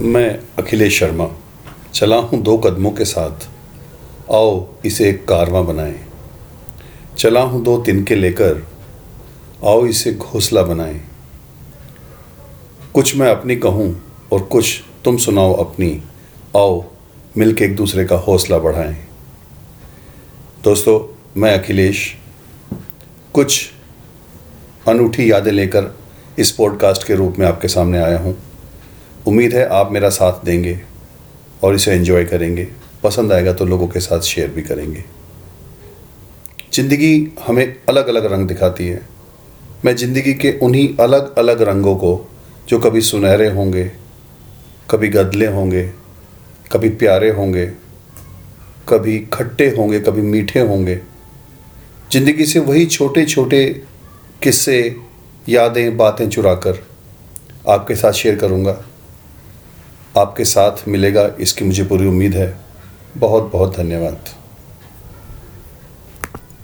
मैं अखिलेश शर्मा। चला हूँ दो कदमों के साथ। आओ इसे एक कारवां बनाएँ। चला हूँ दो तिनके लेकर। आओ इसे घोंसला बनाएँ। कुछ मैं अपनी कहूँ और कुछ तुम सुनाओ अपनी। आओ मिलके एक दूसरे का हौसला बढ़ाएँ। दोस्तों, मैं अखिलेश। कुछ अनूठी यादें लेकर इस पॉडकास्ट के रूप में आपके सामने आया हूँ। उम्मीद है आप मेरा साथ देंगे और इसे एंजॉय करेंगे। पसंद आएगा तो लोगों के साथ शेयर भी करेंगे। ज़िंदगी हमें अलग अलग रंग दिखाती है। मैं ज़िंदगी के उन्हीं अलग अलग रंगों को, जो कभी सुनहरे होंगे, कभी गदले होंगे, कभी प्यारे होंगे, कभी खट्टे होंगे, कभी मीठे होंगे। ज़िंदगी से वही छोटे छोटे किस्से, यादें, बातें चुरा कर आपके साथ शेयर करूँगा। आपके साथ मिलेगा इसकी मुझे पूरी उम्मीद है। बहुत बहुत धन्यवाद।